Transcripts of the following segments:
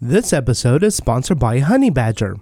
This episode is sponsored by Honeybadger.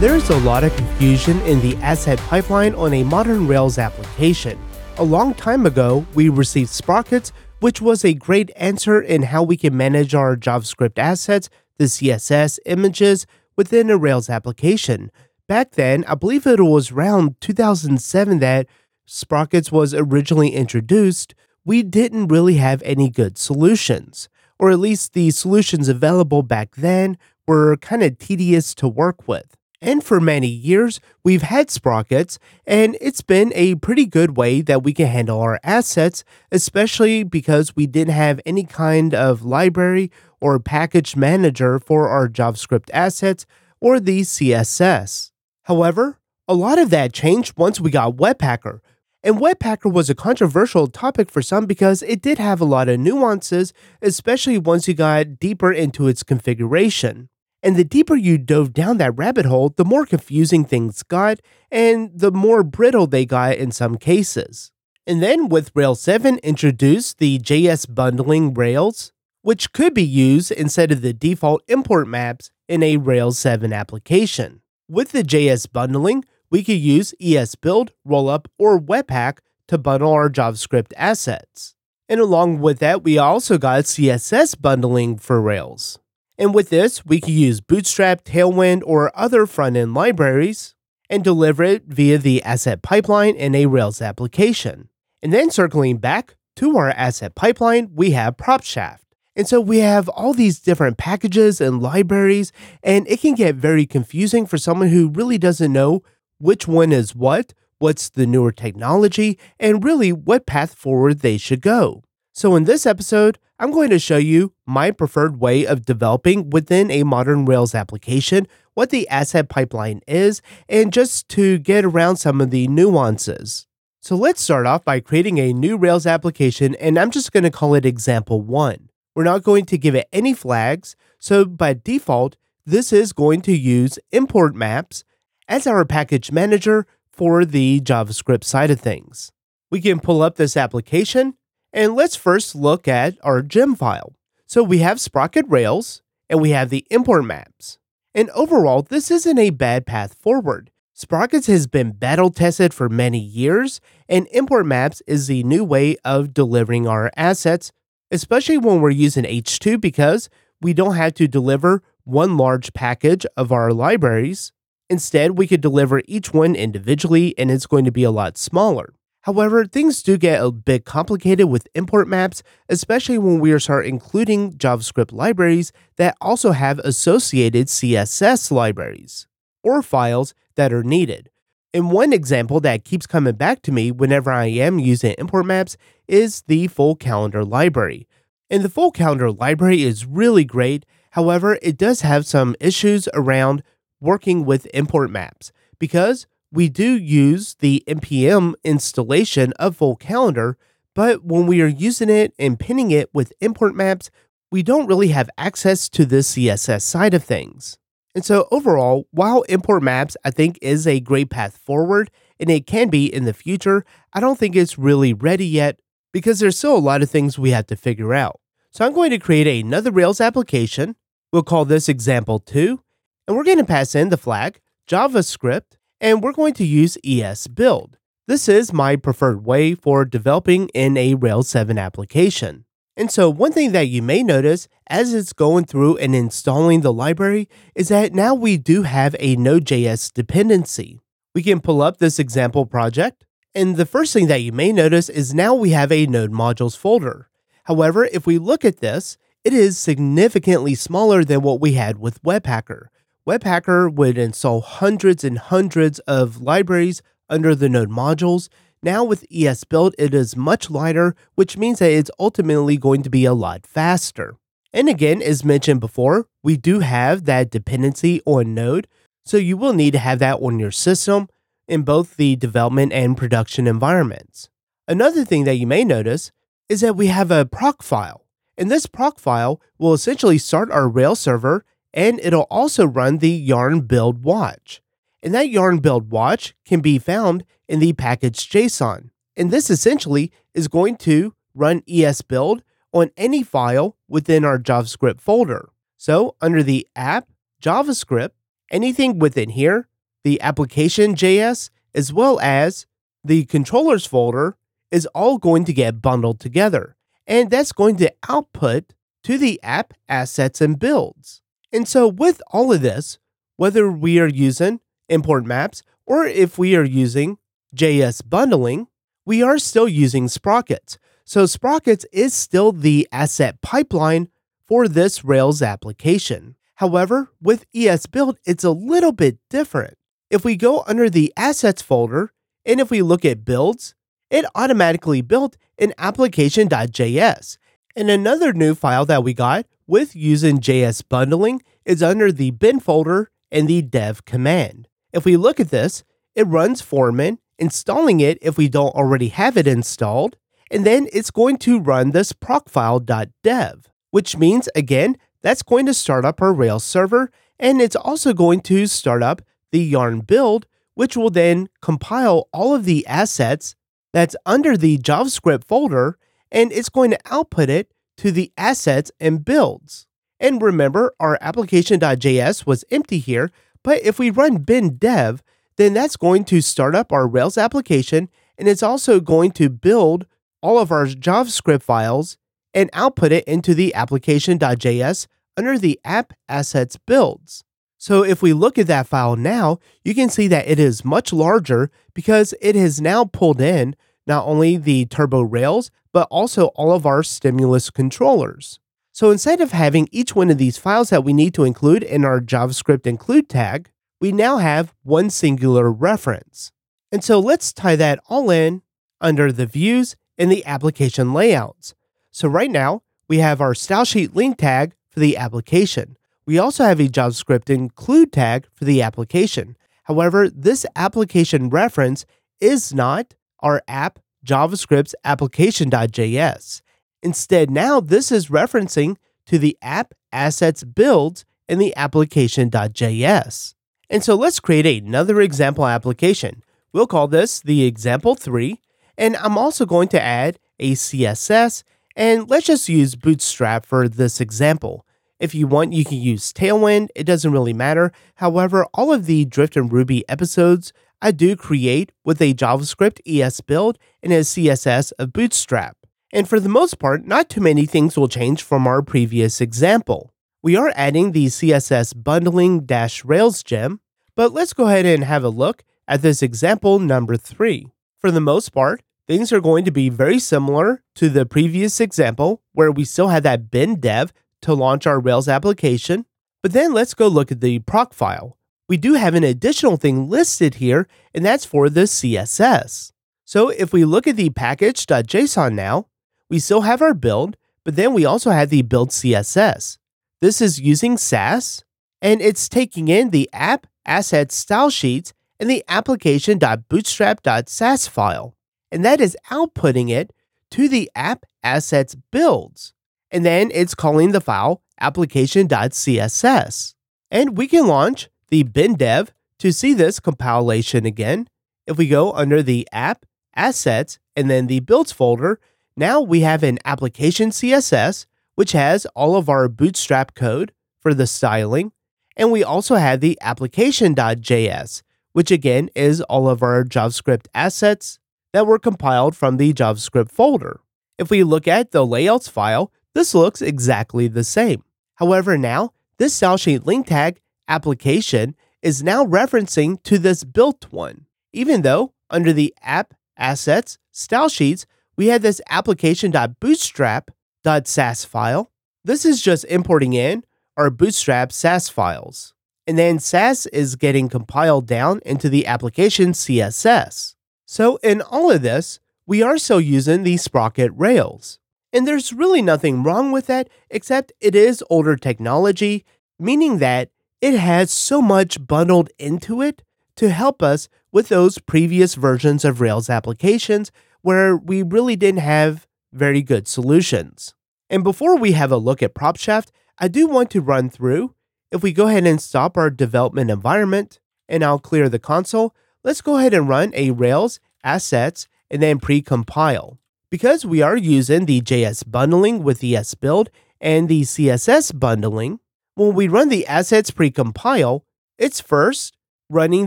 There is a lot of confusion in the asset pipeline on a modern Rails application. A long time ago, we received Sprockets, which was a great answer in how we can manage our JavaScript assets, the CSS images, within a Rails application. Back then, I believe it was around 2007 that Sprockets was originally introduced, we didn't really have any good solutions. Or at least the solutions available back then were kind of tedious to work with. And for many years, we've had Sprockets, and it's been a pretty good way that we can handle our assets, especially because we didn't have any kind of library or package manager for our JavaScript assets or the CSS. However, a lot of that changed once we got Webpacker. And Webpacker was a controversial topic for some because it did have a lot of nuances, especially once you got deeper into its configuration. And the deeper you dove down that rabbit hole, the more confusing things got, and the more brittle they got in some cases. And then with Rails 7 introduced the JS bundling Rails, which could be used instead of the default import maps in a Rails 7 application. With the JS bundling, we could use ESBuild, Rollup, or Webpack to bundle our JavaScript assets. And along with that, we also got CSS bundling for Rails. And with this, we could use Bootstrap, Tailwind, or other front end libraries and deliver it via the asset pipeline in a Rails application. And then circling back to our asset pipeline, we have PropShaft. And so we have all these different packages and libraries, and it can get very confusing for someone who really doesn't know which one is what, what's the newer technology, and really what path forward they should go. So, in this episode, I'm going to show you my preferred way of developing within a modern Rails application, what the asset pipeline is, and just to get around some of the nuances. So, let's start off by creating a new Rails application, and I'm just going to call it example 1. We're not going to give it any flags, so by default, this is going to use import maps as our package manager for the JavaScript side of things. We can pull up this application and let's first look at our gem file. So we have Sprocket Rails and we have the import maps. And overall, this isn't a bad path forward. Sprockets has been battle tested for many years, and import maps is the new way of delivering our assets especially when we're using H2 because we don't have to deliver one large package of our libraries. Instead, we could deliver each one individually and it's going to be a lot smaller. However, things do get a bit complicated with import maps, especially when we start including JavaScript libraries that also have associated CSS libraries or files that are needed. And one example that keeps coming back to me whenever I am using import maps is the full calendar library. And the full calendar library is really great. However, it does have some issues around working with import maps because we do use the npm installation of full calendar, but when we are using it and pinning it with import maps, we don't really have access to the CSS side of things. And so, overall, while import maps I think is a great path forward, and it can be in the future, I don't think it's really ready yet because there's still a lot of things we have to figure out. So, I'm going to create another Rails application. We'll call this example 2, and we're going to pass in the flag JavaScript, and we're going to use ESBuild. This is my preferred way for developing in a Rails 7 application. And so, one thing that you may notice as it's going through and installing the library is that now we do have a Node.js dependency. We can pull up this example project, and the first thing that you may notice is now we have a Node modules folder. However, if we look at this, it is significantly smaller than what we had with Webpacker. Webpacker would install hundreds and hundreds of libraries under the Node modules, now with ES Build, it is much lighter, which means that it's ultimately going to be a lot faster. And again, as mentioned before, we do have that dependency on Node, so you will need to have that on your system in both the development and production environments. Another thing that you may notice is that we have a proc file, and this proc file will essentially start our Rails server and it'll also run the yarn build watch. And that yarn build watch can be found in the package JSON. And this essentially is going to run esbuild on any file within our JavaScript folder. So under the app, JavaScript, anything within here, the application.js, as well as the controllers folder is all going to get bundled together. And that's going to output to the app assets and builds. And so with all of this, whether we are using import maps or if we are using JS bundling, we are still using Sprockets. So Sprockets is still the asset pipeline for this Rails application. However, with ES Build, it's a little bit different. If we go under the assets folder and if we look at builds, it automatically built an application.js. And another new file that we got with using JS bundling is under the bin folder and the dev command. If we look at this, it runs Foreman, installing it if we don't already have it installed, and then it's going to run this procfile.dev, which means again, that's going to start up our Rails server, and it's also going to start up the yarn build, which will then compile all of the assets that's under the JavaScript folder, and it's going to output it to the assets and builds. And remember, our application.js was empty here, but if we run bin dev, then that's going to start up our Rails application, and it's also going to build all of our JavaScript files and output it into the application.js under the app assets builds. So if we look at that file now, you can see that it is much larger because it has now pulled in not only the turbo rails, but also all of our stimulus controllers. So instead of having each one of these files that we need to include in our JavaScript include tag, we now have one singular reference. And so let's tie that all in under the views in the application layouts. So right now, we have our style sheet link tag for the application. We also have a JavaScript include tag for the application. However, this application reference is not our app JavaScript's application.js. Instead, now this is referencing to the app assets builds in the application.js. And so let's create another example application. We'll call this the example 3, and I'm also going to add a CSS, and let's just use Bootstrap for this example. If you want, you can use Tailwind, it doesn't really matter. However, all of the Drifting Ruby episodes I do create with a JavaScript ES build and a CSS of Bootstrap. And for the most part, not too many things will change from our previous example. We are adding the CSS bundling Rails gem, but let's go ahead and have a look at this example number three. For the most part, things are going to be very similar to the previous example where we still had that bin dev to launch our Rails application. But then let's go look at the proc file we do have an additional thing listed here, and that's for the CSS. So if we look at the package.json now, we still have our build, but then we also have the build CSS. This is using Sass, and it's taking in the app asset style sheets and the application.bootstrap.sass file, and that is outputting it to the app assets builds. And then it's calling the file application.css. And we can launch the bin dev to see this compilation again. If we go under the app, assets, and then the builds folder, now we have an application CSS, which has all of our bootstrap code for the styling. And we also have the application.js, which again is all of our JavaScript assets that were compiled from the JavaScript folder. If we look at the layouts file, this looks exactly the same. However, now this style sheet link tag application is now referencing to this built one, even though under the app assets style sheets, we had this application.bootstrap.sass file. This is just importing in our bootstrap Sass files. And then Sass is getting compiled down into the application CSS. So in all of this, we are still using the Sprocket Rails. And there's really nothing wrong with that, except it is older technology, meaning that it has so much bundled into it to help us with those previous versions of Rails applications where we really didn't have very good solutions. And before we have a look at PropShaft, I do want to run through if we go ahead and stop our development environment and I'll clear the console, let's go ahead and run a Rails assets and then pre-compile. Because we are using the JS bundling with ES build and the CSS bundling, when we run the assets pre-compile, it's first running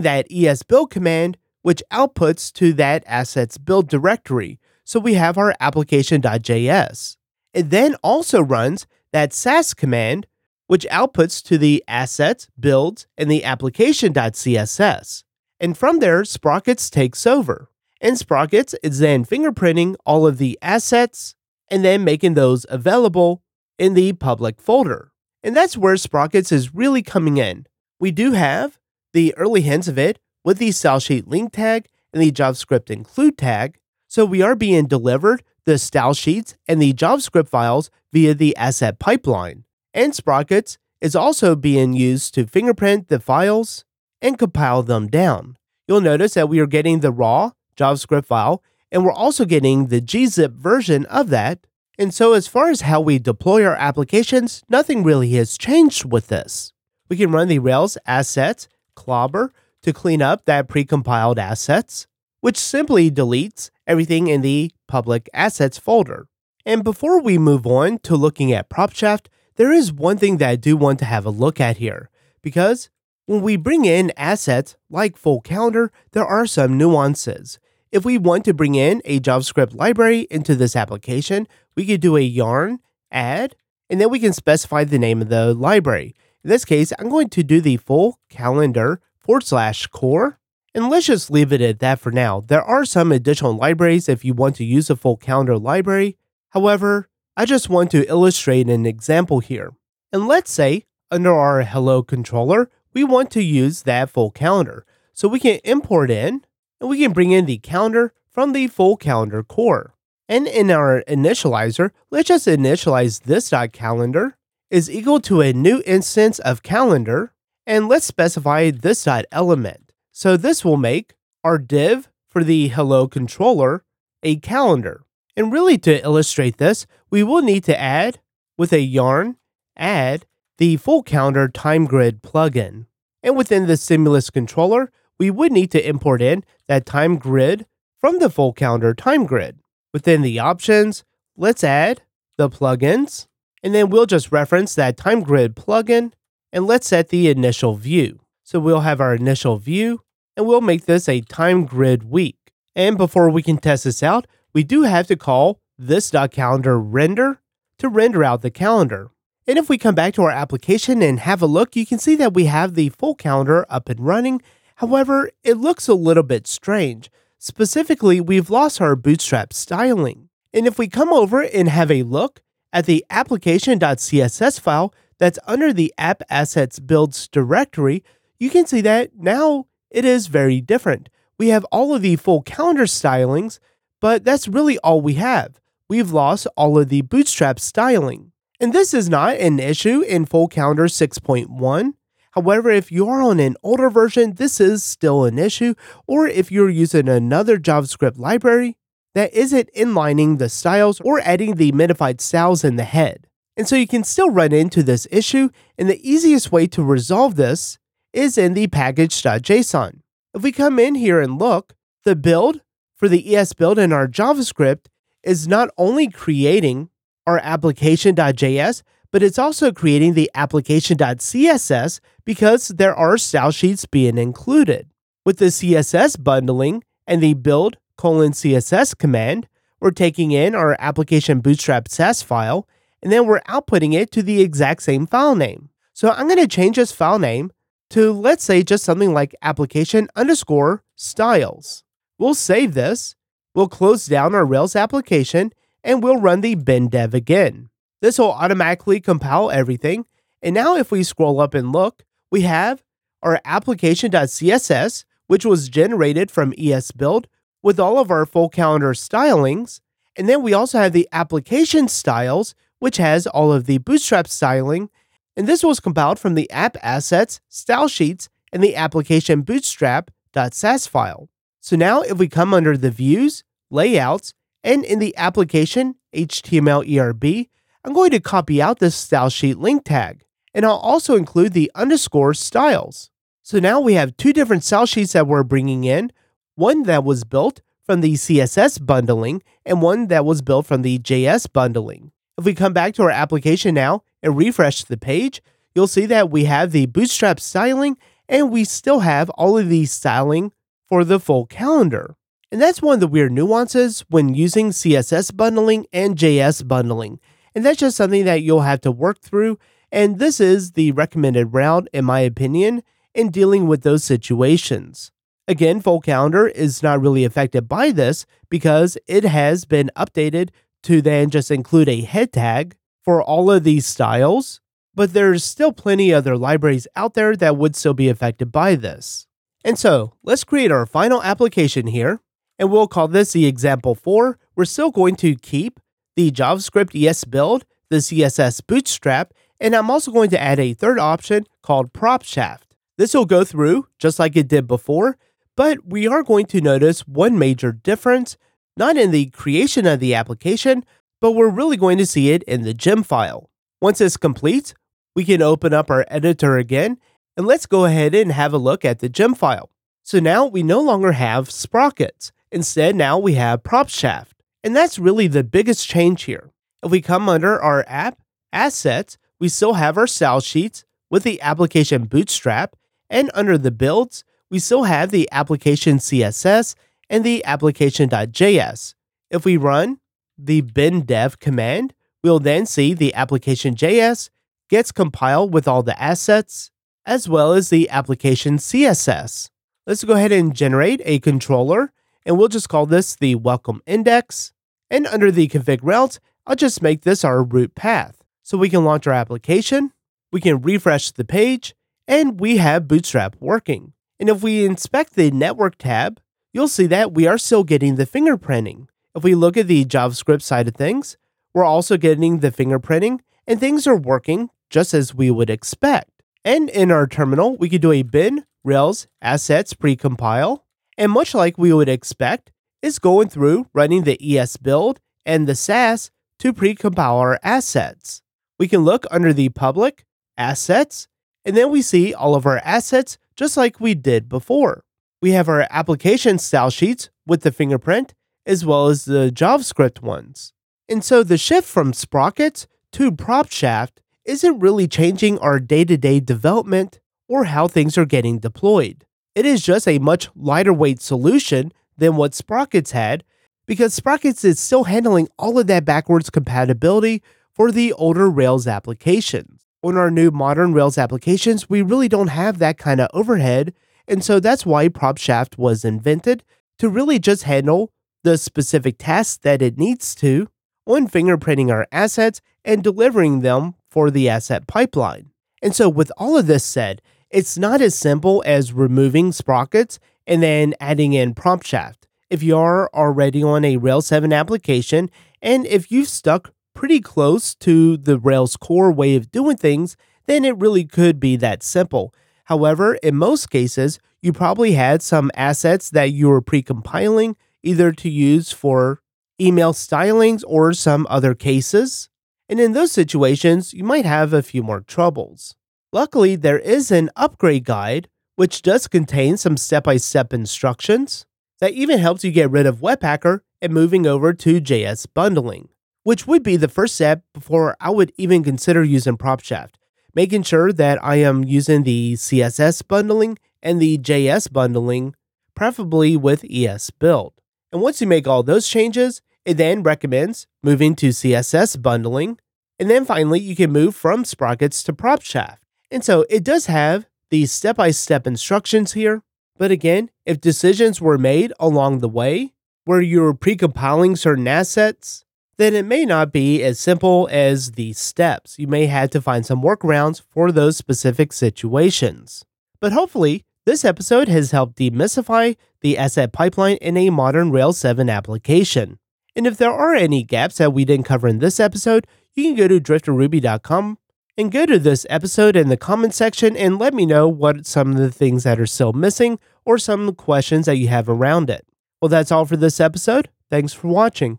that ES build command, which outputs to that assets build directory. So we have our application.js. It then also runs that sass command, which outputs to the assets, builds, and the application.css. And from there, Sprockets takes over. And Sprockets is then fingerprinting all of the assets and then making those available in the public folder. And that's where Sprockets is really coming in. We do have the early hints of it with the style sheet link tag and the JavaScript include tag. So we are being delivered the style sheets and the JavaScript files via the asset pipeline. And Sprockets is also being used to fingerprint the files and compile them down. You'll notice that we are getting the raw JavaScript file and we're also getting the gzip version of that. And so, as far as how we deploy our applications, nothing really has changed with this. We can run the Rails assets clobber to clean up that precompiled assets, which simply deletes everything in the public assets folder. And before we move on to looking at PropShaft, there is one thing that I do want to have a look at here, because when we bring in assets like full calendar, there are some nuances. If we want to bring in a JavaScript library into this application, we could do a yarn add, and then we can specify the name of the library. In this case, I'm going to do the full calendar forward slash core. And let's just leave it at that for now. There are some additional libraries if you want to use a full calendar library. However, I just want to illustrate an example here. And let's say under our hello controller, we want to use that full calendar. So we can import in and we can bring in the calendar from the full calendar core. And in our initializer, let's just initialize this calendar is equal to a new instance of calendar, and let's specify this side element. So this will make our div for the hello controller a calendar. And really to illustrate this, we will need to add with a yarn add the full calendar time grid plugin. And within the stimulus controller, we would need to import in that time grid from the full calendar time grid. Within the options, let's add the plugins, and then we'll just reference that time grid plugin and let's set the initial view. So we'll have our initial view and we'll make this a time grid week. And before we can test this out, we do have to call this.calendar render to render out the calendar. And if we come back to our application and have a look, you can see that we have the full calendar up and running However, it looks a little bit strange. Specifically, we've lost our bootstrap styling. And if we come over and have a look at the application.css file that's under the app assets builds directory, you can see that now it is very different. We have all of the full calendar stylings, but that's really all we have. We've lost all of the bootstrap styling. And this is not an issue in full calendar 6.1. However, if you are on an older version, this is still an issue, or if you're using another JavaScript library that isn't inlining the styles or adding the minified styles in the head. And so you can still run into this issue, and the easiest way to resolve this is in the package.json. If we come in here and look, the build for the ES build in our JavaScript is not only creating our application.js, but it's also creating the application.css because there are style sheets being included. With the CSS bundling and the build colon CSS command, we're taking in our application bootstrap Sass file and then we're outputting it to the exact same file name. So I'm going to change this file name to let's say just something like application underscore styles. We'll save this, we'll close down our Rails application, and we'll run the bin dev again. This will automatically compile everything. And now if we scroll up and look, we have our application.css, which was generated from ESBuild with all of our full calendar stylings. And then we also have the application styles, which has all of the bootstrap styling. And this was compiled from the app assets, style sheets, and the application bootstrap.sass file. So now if we come under the views, layouts, and in the application HTML ERB, I'm going to copy out this style sheet link tag, and I'll also include the underscore styles. So now we have two different style sheets that we're bringing in one that was built from the CSS bundling and one that was built from the JS bundling. If we come back to our application now and refresh the page, you'll see that we have the Bootstrap styling and we still have all of the styling for the full calendar. And that's one of the weird nuances when using CSS bundling and JS bundling. And that's just something that you'll have to work through. And this is the recommended route, in my opinion, in dealing with those situations. Again, full calendar is not really affected by this because it has been updated to then just include a head tag for all of these styles, but there's still plenty other libraries out there that would still be affected by this. And so let's create our final application here, and we'll call this the example 4. We're still going to keep the JavaScript ES build, the CSS bootstrap, and I'm also going to add a third option called PropShaft. This will go through just like it did before, but we are going to notice one major difference, not in the creation of the application, but we're really going to see it in the gem file. Once it's complete, we can open up our editor again, and let's go ahead and have a look at the gem file. So now we no longer have sprockets. Instead, now we have PropShaft. And that's really the biggest change here. If we come under our app, assets, we still have our style sheets with the application bootstrap, and under the builds, we still have the application CSS and the application.js. If we run the bin dev command, we'll then see the application.js gets compiled with all the assets, as well as the application CSS. Let's go ahead and generate a controller, and we'll just call this the welcome index. And under the config route, I'll just make this our root path. So we can launch our application, we can refresh the page, and we have Bootstrap working. And if we inspect the network tab, you'll see that we are still getting the fingerprinting. If we look at the JavaScript side of things, we're also getting the fingerprinting and things are working just as we would expect. And in our terminal, we could do a bin rails assets precompile. And much like we would expect, is going through running the ES build and the Sass to precompile our assets. We can look under the public assets, and then we see all of our assets just like we did before. We have our application style sheets with the fingerprint, as well as the JavaScript ones. And so the shift from Sprockets to PropShaft isn't really changing our day to day development or how things are getting deployed. It is just a much lighter weight solution than what Sprockets had, because Sprockets is still handling all of that backwards compatibility for the older Rails applications on our new modern Rails applications, we really don't have that kind of overhead. And so that's why PropShaft was invented to really just handle the specific tasks that it needs to on fingerprinting our assets and delivering them for the asset pipeline. And so, with all of this said, it's not as simple as removing sprockets and then adding in PropShaft. If you are already on a Rails 7 application and if you've stuck pretty close to the Rails core way of doing things, then it really could be that simple. However, in most cases, you probably had some assets that you were pre-compiling either to use for email stylings or some other cases. And in those situations, you might have a few more troubles. Luckily, there is an upgrade guide which does contain some step by step instructions that even helps you get rid of Webpacker and moving over to JS bundling which would be the first step before I would even consider using PropShaft, making sure that I am using the CSS bundling and the JS bundling, preferably with ES build. And once you make all those changes, it then recommends moving to CSS bundling. And then finally, you can move from Sprockets to PropShaft. And so it does have these step by step instructions here. But again, if decisions were made along the way where you're pre-compiling certain assets then it may not be as simple as these steps. You may have to find some workarounds for those specific situations. But hopefully, this episode has helped demystify the asset pipeline in a modern Rails 7 application. And if there are any gaps that we didn't cover in this episode, you can go to driftingruby.com and go to this episode in the comment section and let me know what some of the things that are still missing or some questions that you have around it. Well, that's all for this episode. Thanks for watching.